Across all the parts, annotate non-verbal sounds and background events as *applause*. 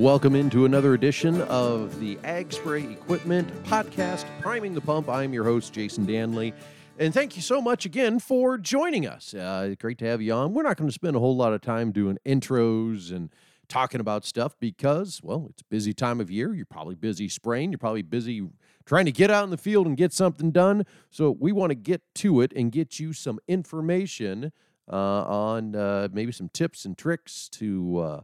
Welcome into another edition of the Ag Spray Equipment Podcast, Priming the Pump. I'm your host, Jason Danley. And thank you so much again for joining us. Uh, great to have you on. We're not going to spend a whole lot of time doing intros and talking about stuff because, well, it's a busy time of year. You're probably busy spraying. You're probably busy trying to get out in the field and get something done. So we want to get to it and get you some information uh, on uh, maybe some tips and tricks to uh,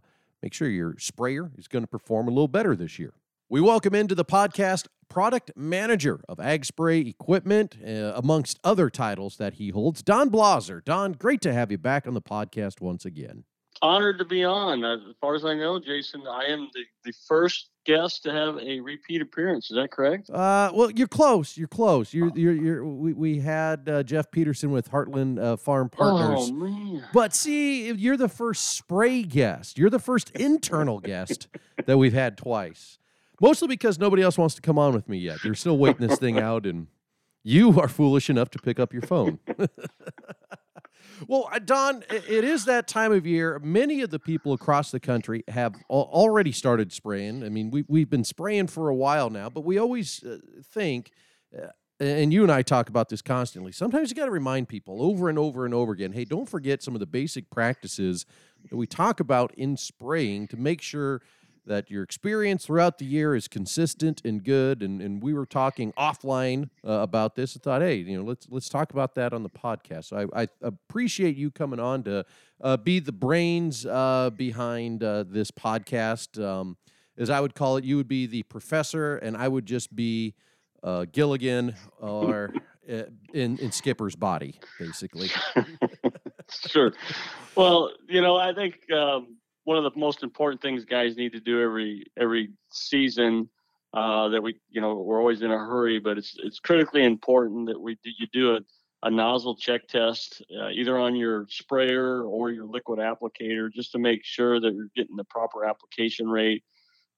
make sure your sprayer is going to perform a little better this year. We welcome into the podcast product manager of Ag Spray Equipment, uh, amongst other titles that he holds, Don Blaser. Don, great to have you back on the podcast once again. Honored to be on. As far as I know, Jason, I am the, the first guest to have a repeat appearance. Is that correct? Uh, well, you're close. You're close. You're, you're, you're we, we had uh, Jeff Peterson with Heartland uh, Farm Partners. Oh, man. But see, you're the first spray guest. You're the first internal guest *laughs* that we've had twice. Mostly because nobody else wants to come on with me yet. They're still waiting this thing *laughs* out, and you are foolish enough to pick up your phone. *laughs* well, uh, Don, it is that time of year. Many of the people across the country have already started spraying. I mean, we, we've been spraying for a while now, but we always uh, think, uh, and you and I talk about this constantly. Sometimes you got to remind people over and over and over again hey, don't forget some of the basic practices that we talk about in spraying to make sure that your experience throughout the year is consistent and good. And, and we were talking offline uh, about this. I thought, hey, you know, let's let's talk about that on the podcast. So I, I appreciate you coming on to uh, be the brains uh, behind uh, this podcast. Um, as I would call it, you would be the professor, and I would just be uh, Gilligan or uh, in in Skipper's body, basically. *laughs* sure. Well, you know, I think. Um, one of the most important things guys need to do every every season uh, that we you know we're always in a hurry, but it's it's critically important that we do you do a, a nozzle check test uh, either on your sprayer or your liquid applicator just to make sure that you're getting the proper application rate.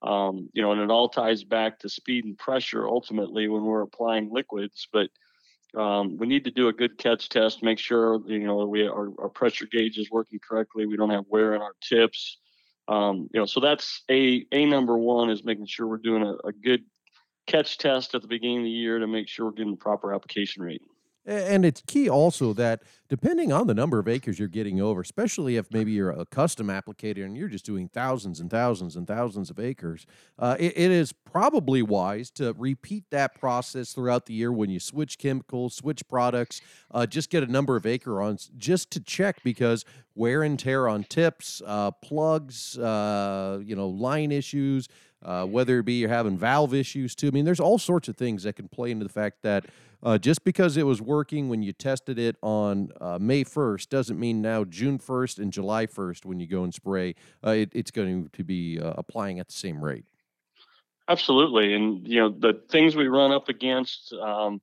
Um, you know, and it all ties back to speed and pressure ultimately when we're applying liquids, but um, we need to do a good catch test, make sure you know we our, our pressure gauge is working correctly. We don't have wear in our tips. Um, you know, so that's a a number one is making sure we're doing a, a good catch test at the beginning of the year to make sure we're getting the proper application rate. And it's key also that depending on the number of acres you're getting over, especially if maybe you're a custom applicator and you're just doing thousands and thousands and thousands of acres, uh, it, it is probably wise to repeat that process throughout the year when you switch chemicals, switch products, uh, just get a number of acre on just to check because wear and tear on tips, uh, plugs, uh, you know, line issues, uh, whether it be you're having valve issues too. I mean, there's all sorts of things that can play into the fact that uh, just because it was working when you tested it on uh, May 1st doesn't mean now June 1st and July 1st when you go and spray, uh, it, it's going to be uh, applying at the same rate. Absolutely, and you know the things we run up against. Um,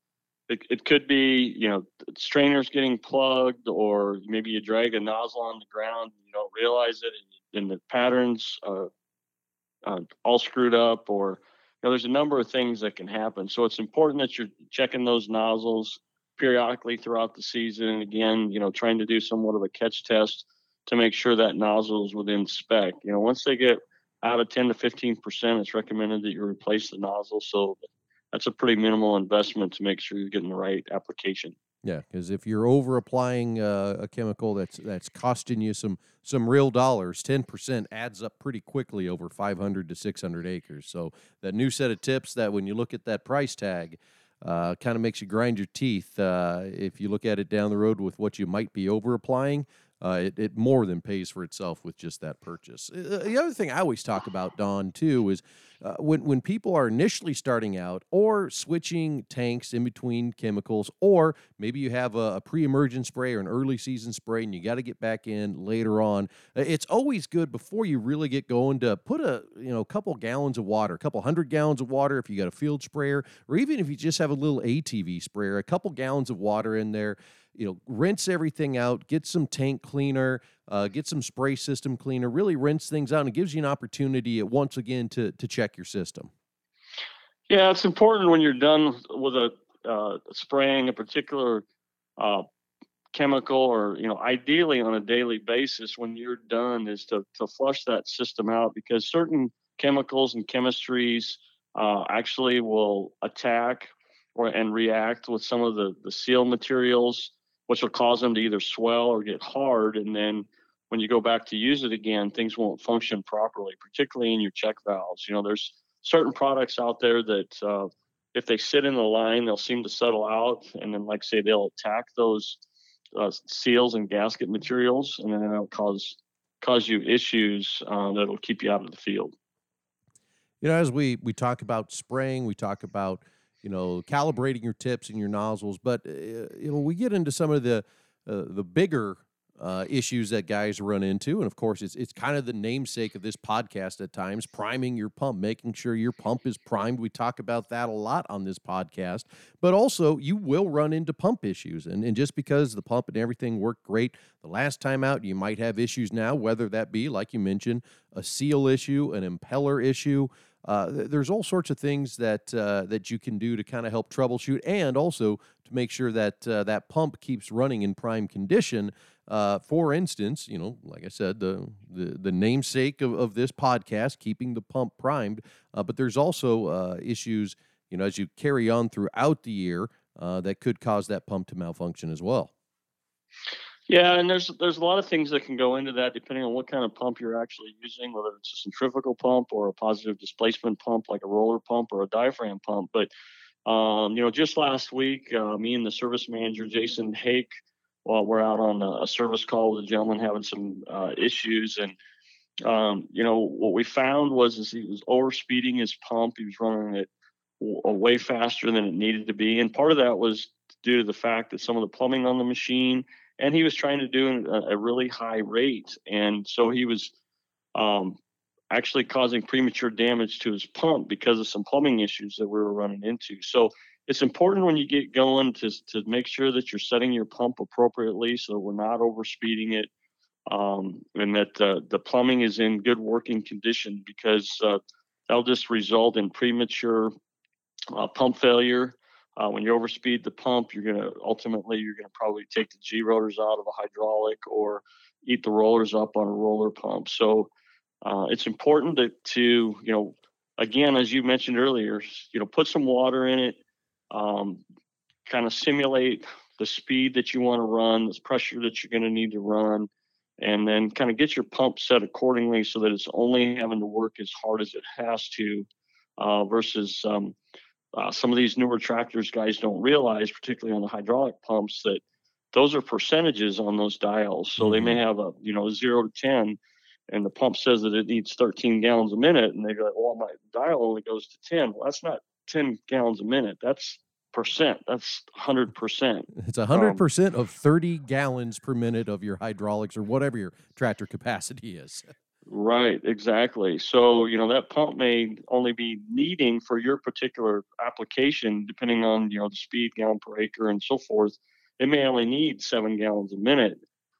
it, it could be you know strainers getting plugged, or maybe you drag a nozzle on the ground, and you don't realize it, and the patterns uh, uh, all screwed up, or know, there's a number of things that can happen. So it's important that you're checking those nozzles periodically throughout the season. And again, you know, trying to do somewhat of a catch test to make sure that nozzle is within spec. You know, once they get out of 10 to 15 percent, it's recommended that you replace the nozzle. So that's a pretty minimal investment to make sure you're getting the right application. Yeah, because if you're over applying uh, a chemical that's that's costing you some some real dollars, ten percent adds up pretty quickly over 500 to 600 acres. So that new set of tips that when you look at that price tag, uh, kind of makes you grind your teeth. Uh, if you look at it down the road with what you might be over applying, uh, it, it more than pays for itself with just that purchase. Uh, the other thing I always talk about, Don, too, is uh, when, when people are initially starting out or switching tanks in between chemicals, or maybe you have a, a pre emergent spray or an early season spray and you got to get back in later on, uh, it's always good before you really get going to put a you know a couple gallons of water, a couple hundred gallons of water if you got a field sprayer, or even if you just have a little ATV sprayer, a couple gallons of water in there you know, rinse everything out, get some tank cleaner, uh, get some spray system cleaner, really rinse things out, and it gives you an opportunity at once again to to check your system. Yeah, it's important when you're done with a uh, spraying a particular uh, chemical, or you know, ideally on a daily basis, when you're done, is to to flush that system out because certain chemicals and chemistries uh, actually will attack or and react with some of the the seal materials, which will cause them to either swell or get hard, and then when you go back to use it again, things won't function properly, particularly in your check valves. You know, there's certain products out there that uh, if they sit in the line, they'll seem to settle out, and then, like say, they'll attack those uh, seals and gasket materials, and then it'll cause cause you issues uh, that'll keep you out of the field. You know, as we we talk about spraying, we talk about you know calibrating your tips and your nozzles, but uh, you know we get into some of the uh, the bigger uh, issues that guys run into. And of course, it's it's kind of the namesake of this podcast at times, priming your pump, making sure your pump is primed. We talk about that a lot on this podcast. But also, you will run into pump issues. And, and just because the pump and everything worked great the last time out, you might have issues now, whether that be, like you mentioned, a seal issue, an impeller issue. Uh, there's all sorts of things that uh, that you can do to kind of help troubleshoot, and also to make sure that uh, that pump keeps running in prime condition. Uh, for instance, you know, like I said, the the, the namesake of, of this podcast, keeping the pump primed. Uh, but there's also uh, issues, you know, as you carry on throughout the year that could cause that pump to malfunction as well. Yeah, and there's there's a lot of things that can go into that depending on what kind of pump you're actually using, whether it's a centrifugal pump or a positive displacement pump like a roller pump or a diaphragm pump. But um, you know, just last week, uh, me and the service manager Jason Hake well, we're out on a service call with a gentleman having some uh, issues, and um, you know what we found was is he was overspeeding his pump. He was running it way faster than it needed to be, and part of that was due to the fact that some of the plumbing on the machine, and he was trying to do a, a really high rate, and so he was um, actually causing premature damage to his pump because of some plumbing issues that we were running into. So it's important when you get going to, to make sure that you're setting your pump appropriately so we're not overspeeding it um, and that uh, the plumbing is in good working condition because uh, that'll just result in premature uh, pump failure. Uh, when you overspeed the pump, you're going to ultimately you're going to probably take the G rotors out of a hydraulic or eat the rollers up on a roller pump. So uh, it's important to, to you know again as you mentioned earlier, you know put some water in it um, kind of simulate the speed that you want to run, the pressure that you're going to need to run, and then kind of get your pump set accordingly so that it's only having to work as hard as it has to uh, versus um, uh, some of these newer tractors guys don't realize, particularly on the hydraulic pumps, that those are percentages on those dials. So mm-hmm. they may mm-hmm. have a you know zero to ten, and the pump says that it needs 13 gallons a minute, and they go, well, my dial only goes to 10. Well, that's not 10 gallons a minute. That's percent. That's 100%. It's 100% um, of 30 gallons per minute of your hydraulics or whatever your tractor capacity is. *laughs* Right, exactly. So, you know, that pump may only be needing for your particular application, depending on, you know, the speed, gallon per acre, and so forth. It may only need seven gallons a minute.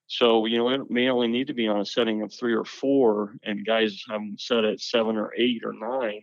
So, you know, it may only need to be on a setting of three or four, and guys have set at seven or eight or nine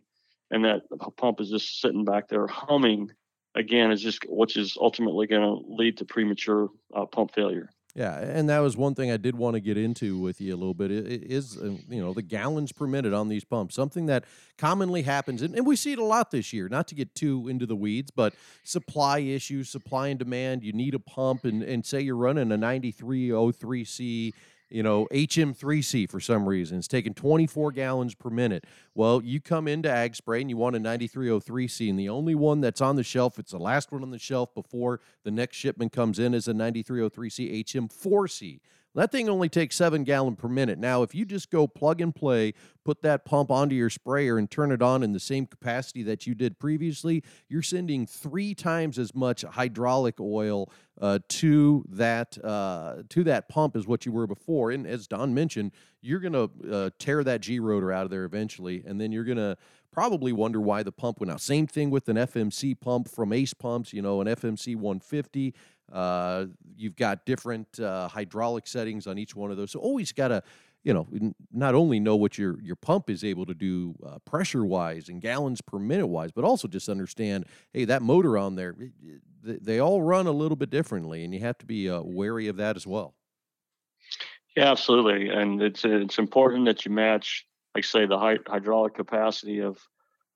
and that pump is just sitting back there humming again is just which is ultimately going to lead to premature uh, pump failure yeah, and that was one thing I did want to get into with you a little bit. It is uh, you know the gallons per minute on these pumps, something that commonly happens, and, and we see it a lot this year. Not to get too into the weeds, but supply issues, supply and demand. You need a pump, and and say you're running a 9303C you know, HM3C for some reason. It's taking 24 gallons per minute. Well, you come into Ag Spray and you want a 9303C, and the only one that's on the shelf, it's the last one on the shelf before the next shipment comes in, is a 9303C HM4C. That thing only takes seven gallon per minute. Now, if you just go plug and play, put that pump onto your sprayer and turn it on in the same capacity that you did previously, you're sending three times as much hydraulic oil uh, to that uh, to that pump as what you were before. And as Don mentioned, you're to uh, tear that G rotor out of there eventually, and then you're to probably wonder why the pump went out. Same thing with an FMC pump from Ace Pumps, you know, an FMC 150. Uh, you've got different uh, hydraulic settings on each one of those. So always got to, you know, not only know what your your pump is able to do uh, pressure wise and gallons per minute wise, but also just understand, hey, that motor on there, they all run a little bit differently, and you have to be uh, wary of that as well. Yeah, absolutely, and it's it's important that you match like say the hydraulic capacity of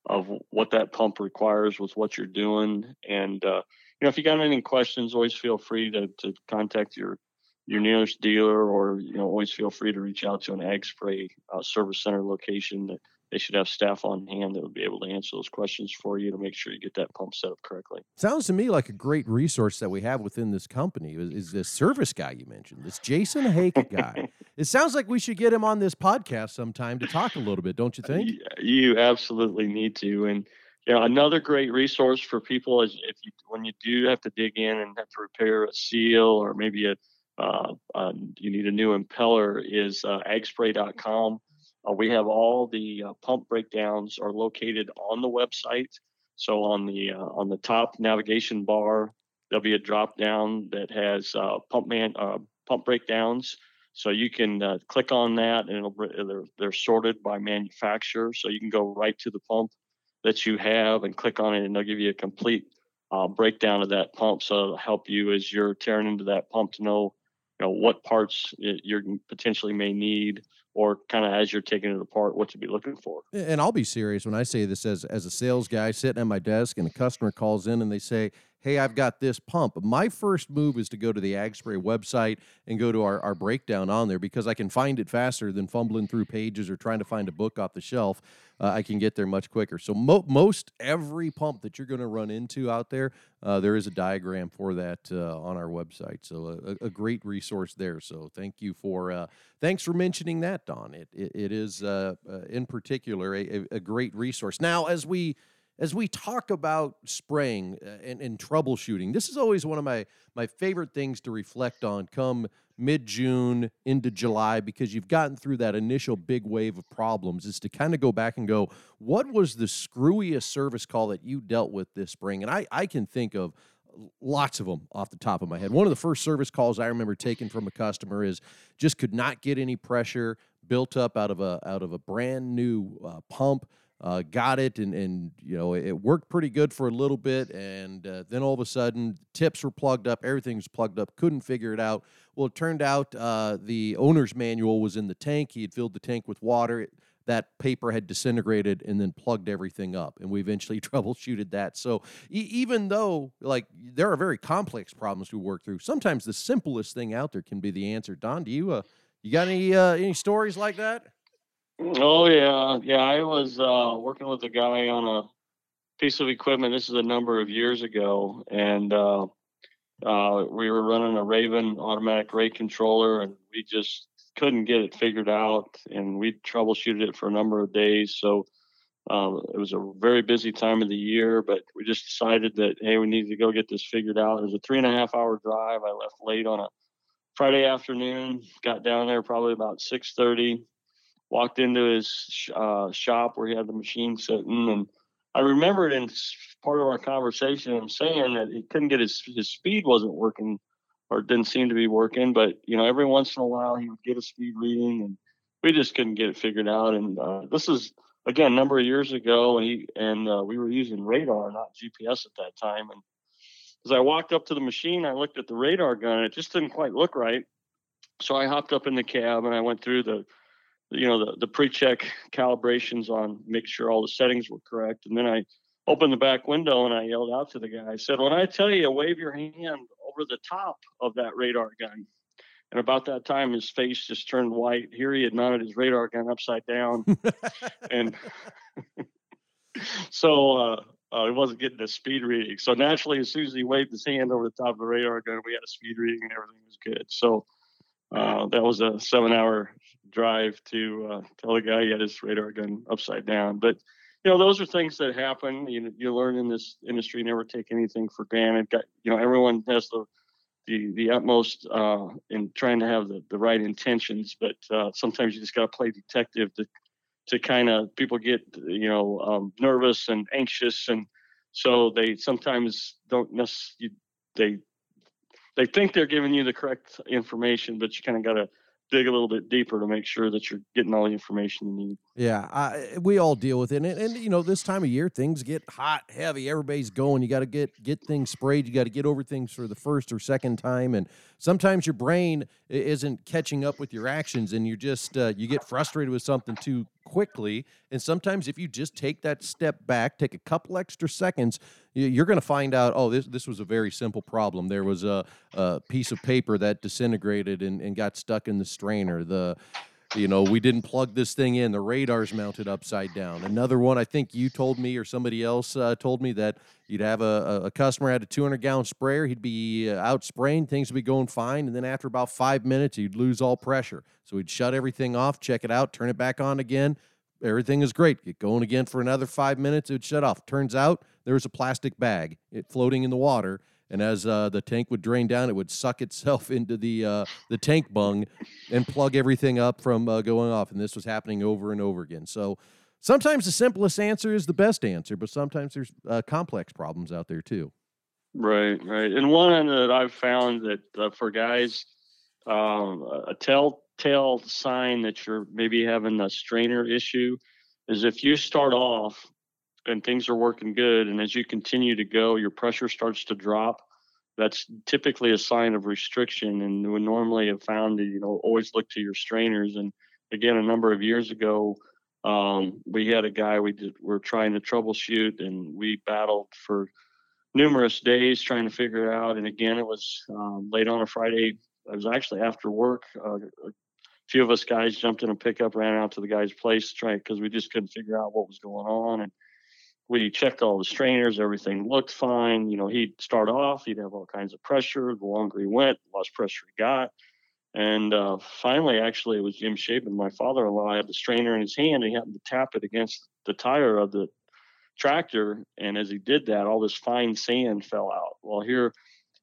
of what that pump requires with what you're doing. And uh, know, if you got any questions, always feel free to to contact your your nearest dealer, or you know, always feel free to reach out to an Ag Spray uh, service center location that they should have staff on hand that would be able to answer those questions for you to make sure you get that pump set up correctly. Sounds to me like a great resource that we have within this company is, is this service guy you mentioned, this Jason Hake *laughs* guy. it sounds like we should get him on this podcast sometime to talk a little bit, don't you think? You absolutely need to. And you know, another great resource for people is if you when you do have to dig in and have to repair a seal or maybe a uh, uh, you need a new impeller is uh, agspray.com uh, we have all the uh, pump breakdowns are located on the website. So on the uh, on the top navigation bar, there'll be a drop down that has pump man pump breakdowns. So you can click on that, and they're, they're sorted by manufacturer. So you can go right to the pump that you have and click on it, and they'll give you a complete uh, breakdown of that pump. So it'll help you as you're tearing into that pump to know, you know, what parts you're potentially may need or kind of as you're taking it apart, what to be looking for. And I'll be serious when I say this as as a sales guy sitting at my desk and a customer calls in and they say, Hey, I've got this pump. My first move is to go to the Ag Spray website and go to our, our breakdown on there because I can find it faster than fumbling through pages or trying to find a book off the shelf uh, I can get there much quicker. So mo- most every pump that you're going to run into out there, uh, there is a diagram for that uh, on our website. So a, a, great resource there. So thank you for uh, thanks for mentioning that, Don. It it, it is uh, uh, in particular a, a, great resource. Now as we as we talk about spraying and, and troubleshooting, this is always one of my my favorite things to reflect on. Come mid June into July because you've gotten through that initial big wave of problems is to kind of go back and go, what was the screwiest service call that you dealt with this spring? And I, I can think of lots of them off the top of my head. One of the first service calls I remember taking from a customer is just could not get any pressure built up out of a out of a brand new uh, pump uh, got it and, and you know it worked pretty good for a little bit and uh, then all of a sudden tips were plugged up everything was plugged up couldn't figure it out. Well it turned out uh, the owner's manual was in the tank he had filled the tank with water that paper had disintegrated and then plugged everything up and we eventually *laughs* troubleshooted that. So e- even though like there are very complex problems to work through sometimes the simplest thing out there can be the answer. Don do you uh, you got any uh, any stories like that Oh yeah, yeah. I was uh, working with a guy on a piece of equipment. This is a number of years ago, and uh, uh, we were running a Raven automatic rate controller, and we just couldn't get it figured out. And we troubleshooted it for a number of days. So um, it was a very busy time of the year, but we just decided that hey, we need to go get this figured out. It was a three and a half hour drive. I left late on a Friday afternoon. Got down there probably about six thirty walked into his uh, shop where he had the machine sitting, and I remembered in part of our conversation him saying that he couldn't get his his speed wasn't working or didn't seem to be working, but you know every once in a while he would get a speed reading, and we just couldn't get it figured out. And uh, this is again a number of years ago, and he and uh, we were using radar, not GPS at that time, and as I walked up to the machine, I looked at the radar gun, and it just didn't quite look right. So I hopped up in the cab and I went through the you know the, the pre-check calibrations on make sure all the settings were correct. And then i opened the back window and i yelled out to the guy. I said when i tell you wave your hand over the top of that radar gun. And about that time his face just turned white. Here he had mounted his radar gun upside down. *laughs* And *laughs* so uh, uh, he wasn't getting a speed reading. So naturally as soon as he waved his hand over the top of the radar gun we had a speed reading and everything was good. So uh, that was a seven hour drive to uh, tell the guy he had his radar gun upside down. But you know, those are things that happen. You you learn in this industry, never take anything for granted. Got, you know, everyone has the the the utmost uh, in trying to have the, the right intentions, but uh, sometimes you just got to play detective to to kind of people get you know um, nervous and anxious, and so they sometimes don't necessarily they they think they're giving you the correct information, but you kind of got to dig a little bit deeper to make sure that you're getting all the information you need. Yeah, I, we all deal with it, and, and you know this time of year things get hot, heavy. Everybody's going. You got to get get things sprayed. You got to get over things for the first or second time, and sometimes your brain isn't catching up with your actions, and you're just uh, you get frustrated with something too quickly. And sometimes if you just take that step back, take a couple extra seconds, you're going to find out, oh, this this was a very simple problem. There was a, a piece of paper that disintegrated and, and got stuck in the strainer. The you know, we didn't plug this thing in. The radar's mounted upside down. Another one, I think you told me or somebody else uh, told me that you'd have a, a customer had a 200 gallon sprayer. He'd be uh, out spraying, things would be going fine. And then after about five minutes, he'd lose all pressure. So he'd shut everything off, check it out, turn it back on again. Everything is great. Get going again for another five minutes. It would shut off. Turns out there was a plastic bag it floating in the water and as uh, the tank would drain down, it would suck itself *laughs* into the uh, the tank bung and plug everything up from uh, going off. And this was happening over and over again. So sometimes the simplest answer is the best answer, but sometimes there's uh, complex problems out there too. Right, right. And one that I've found that uh, for guys, um, a telltale sign that you're maybe having a strainer issue is if you start off and things are working good and as you continue to go your pressure starts to drop that's typically a sign of restriction and we normally have found to you know always look to your strainers and again a number of years ago um, we had a guy we did we're trying to troubleshoot and we battled for numerous days trying to figure it out and again it was um, late on a friday it was actually after work uh, a few of us guys jumped in a pickup ran out to the guy's place trying because we just couldn't figure out what was going on and we checked all the strainers, everything looked fine. You know, he'd start off, he'd have all kinds of pressure. The longer he went, the less pressure he got. And uh, finally, actually, it was Jim Shapen, my father in law, had the strainer in his hand and he happened to tap it against the tire of the tractor. And as he did that, all this fine sand fell out. Well, here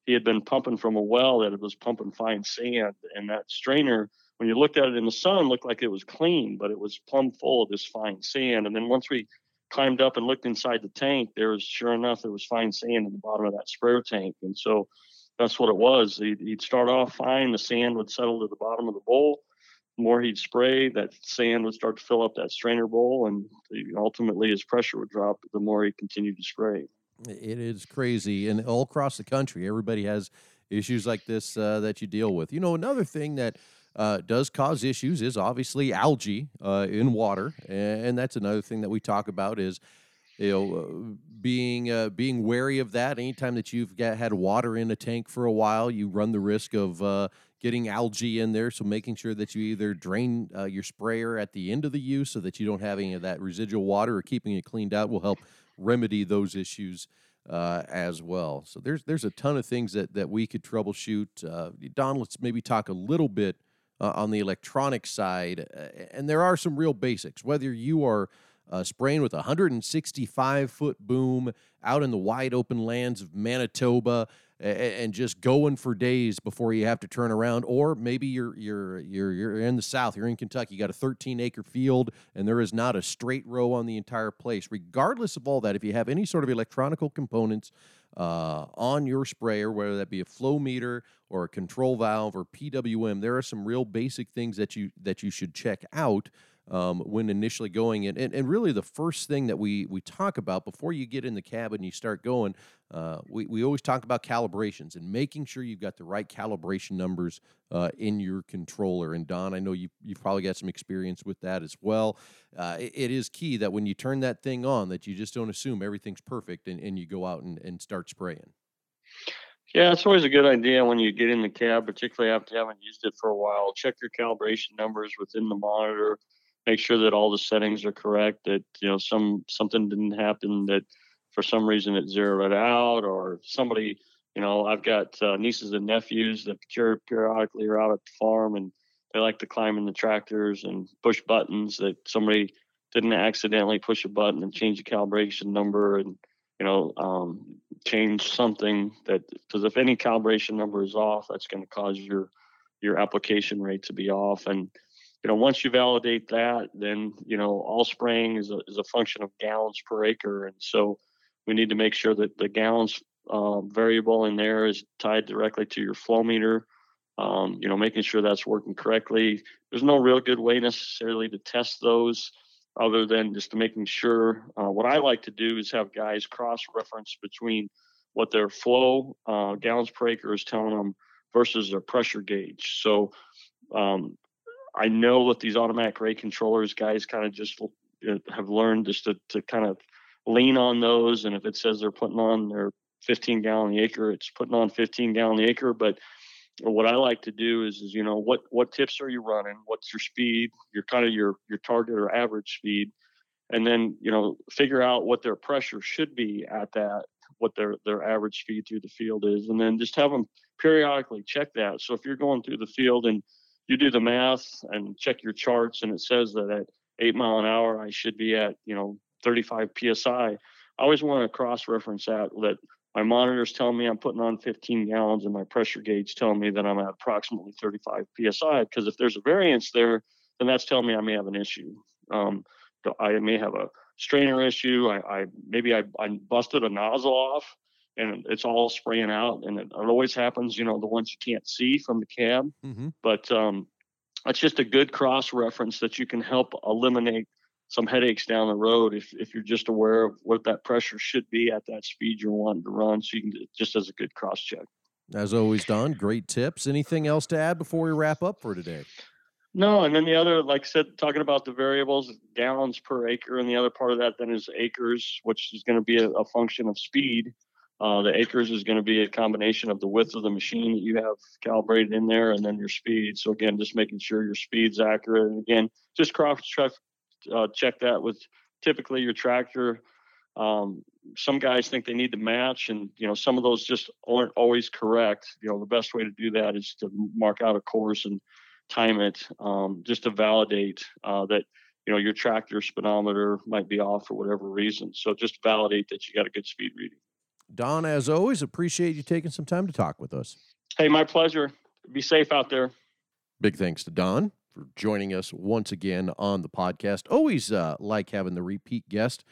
he had been pumping from a well that it was pumping fine sand. And that strainer, when you looked at it in the sun, looked like it was clean, but it was plumb full of this fine sand. And then once we climbed up and looked inside the tank, there was sure enough there was fine sand in the bottom of that sprayer tank, and so that's what it was. He'd, he'd start off fine, the sand would settle to the bottom of the bowl. The more he'd spray, that sand would start to fill up that strainer bowl, and ultimately his pressure would drop. The more he continued to spray. It is crazy, and all across the country, everybody has issues like this uh, that you deal with. You know, another thing that uh, does cause issues is obviously algae uh, in water, and that's another thing that we talk about is you know uh, being uh, being wary of that. Anytime that you've got, had water in a tank for a while, you run the risk of uh, getting algae in there. So making sure that you either drain uh, your sprayer at the end of the use so that you don't have any of that residual water, or keeping it cleaned out will help remedy those issues. Uh, as well. So there's there's a ton of things that that we could troubleshoot. Uh, Don, let's maybe talk a little bit uh, on the electronic side. Uh, and there are some real basics. Whether you are uh, spraying with a 165 foot boom out in the wide open lands of Manitoba and just going for days before you have to turn around or maybe you're you're you're you're in the south you're in Kentucky you got a 13 acre field and there is not a straight row on the entire place regardless of all that if you have any sort of electronical components uh, on your sprayer, whether that be a flow meter or a control valve or PWM. There are some real basic things that you that you should check out um, when initially going in. And, and really, the first thing that we, we talk about before you get in the cab and you start going, uh, we, we always talk about calibrations and making sure you've got the right calibration numbers uh, in your controller. And Don, I know you, you've probably got some experience with that as well. Uh, it, it is key that when you turn that thing on, that you just don't assume everything's perfect and, and you go out and, and start spraying. Yeah, it's always a good idea when you get in the cab, particularly after haven't used it for a while. Check your calibration numbers within the monitor make sure that all the settings are correct that you know some something didn't happen that for some reason it zeroed out or somebody you know i've got uh, nieces and nephews that periodically are out at the farm and they like to climb in the tractors and push buttons that somebody didn't accidentally push a button and change the calibration number and you know um, change something that because if any calibration number is off that's going to cause your your application rate to be off. And you know, once you validate that, then, you know, all spraying is a, is a function of gallons per acre. And so we need to make sure that the gallons uh, variable in there is tied directly to your flow meter. um, you know, making sure that's working correctly. There's no real good way necessarily to test those other than just making sure. Uh, what I like to do is have guys cross reference between what their flow uh, gallons per acre is telling them versus their pressure gauge. So um, I know that these automatic rate controllers, guys kind of just uh, have learned just to, to kind of lean on those. And if it says they're putting on their 15 gallon the acre, it's putting on 15 gallon the acre. But what I like to do is, is you know, what what tips are you running? What's your speed? Your kind of your your target or average speed, and then you know, figure out what their pressure should be at that, what their their average speed through the field is, and then just have them periodically check that. So if you're going through the field and you do the math and check your charts, and it says that at eight mile an hour I should be at you know 35 psi. I always want to cross reference that that my monitors tell me I'm putting on 15 gallons and my pressure gauge telling me that I'm at approximately 35 psi. Because if there's a variance there, then that's telling me I may have an issue. Um, I may have a strainer issue. I, I maybe I, I, busted a nozzle off and it's all spraying out. And it, it, always happens, you know, the ones you can't see from the cab. Mm-hmm. But um, that's just a good cross reference that you can help eliminate some headaches down the road if, if you're just aware of what that pressure should be at that speed you're wanting to run. So you can just as a good cross check. As always, Don, great tips. Anything else to add before we wrap up for today? No, and then the other, like I said, talking about the variables, gallons per acre, and the other part of that then is acres, which is going to be a, a function of speed. Uh, the acres is going to be a combination of the width of the machine that you have calibrated in there, and then your speed. So again, just making sure your speed's accurate, and again, just cross check uh, check that with typically your tractor. Um, some guys think they need to match, and you know some of those just aren't always correct. You know the best way to do that is to mark out a course and time it, um, just to validate uh, that you know your tractor speedometer might be off for whatever reason. So just validate that you got a good speed reading. Don, as always, appreciate you taking some time to talk with us. Hey, my pleasure. Be safe out there. Big thanks to Don for joining us once again on the podcast. Always uh, like having the repeat guest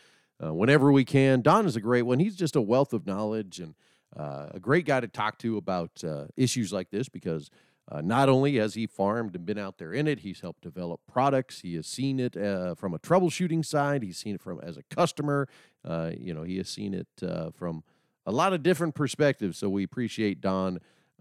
uh, whenever we can. Don is a great one. He's just a wealth of knowledge and uh, a great guy to talk to about uh, issues like this because uh, not only has he farmed and been out there in it, he's helped develop products. He has seen it uh, from a troubleshooting side. He's seen it from as a customer. you know, he has seen it from a lot of different perspectives. So we appreciate Don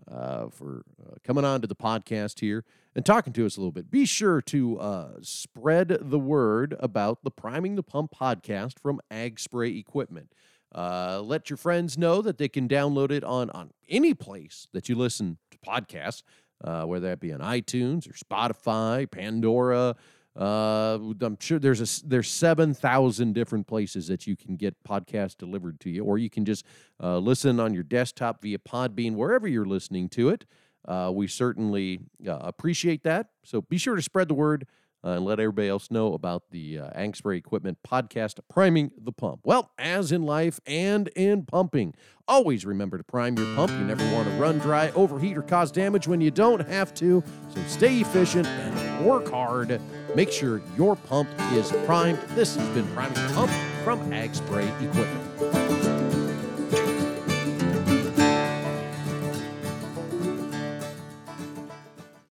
uh, for uh, coming on to the podcast here and talking to us a little bit. Be sure to uh, spread the word about the Priming the Pump podcast from Ag Spray Equipment. Uh, let your friends know that they can download it on, on any place that you listen to podcasts, uh, whether that be on iTunes or Spotify, Pandora, uh, I'm sure there's a there's seven thousand different places that you can get podcasts delivered to you, or you can just uh, listen on your desktop via Podbean, wherever you're listening to it. Uh, we certainly uh, appreciate that. So be sure to spread the word uh, and let everybody else know about the uh, Ag Spray Equipment podcast, Priming the Pump. Well, as in life and in pumping, always remember to prime your pump. You never want to run dry, overheat, or cause damage when you don't have to. So stay efficient and work hard. Make sure your pump is primed. This has been Priming Pump from Ag Spray Equipment.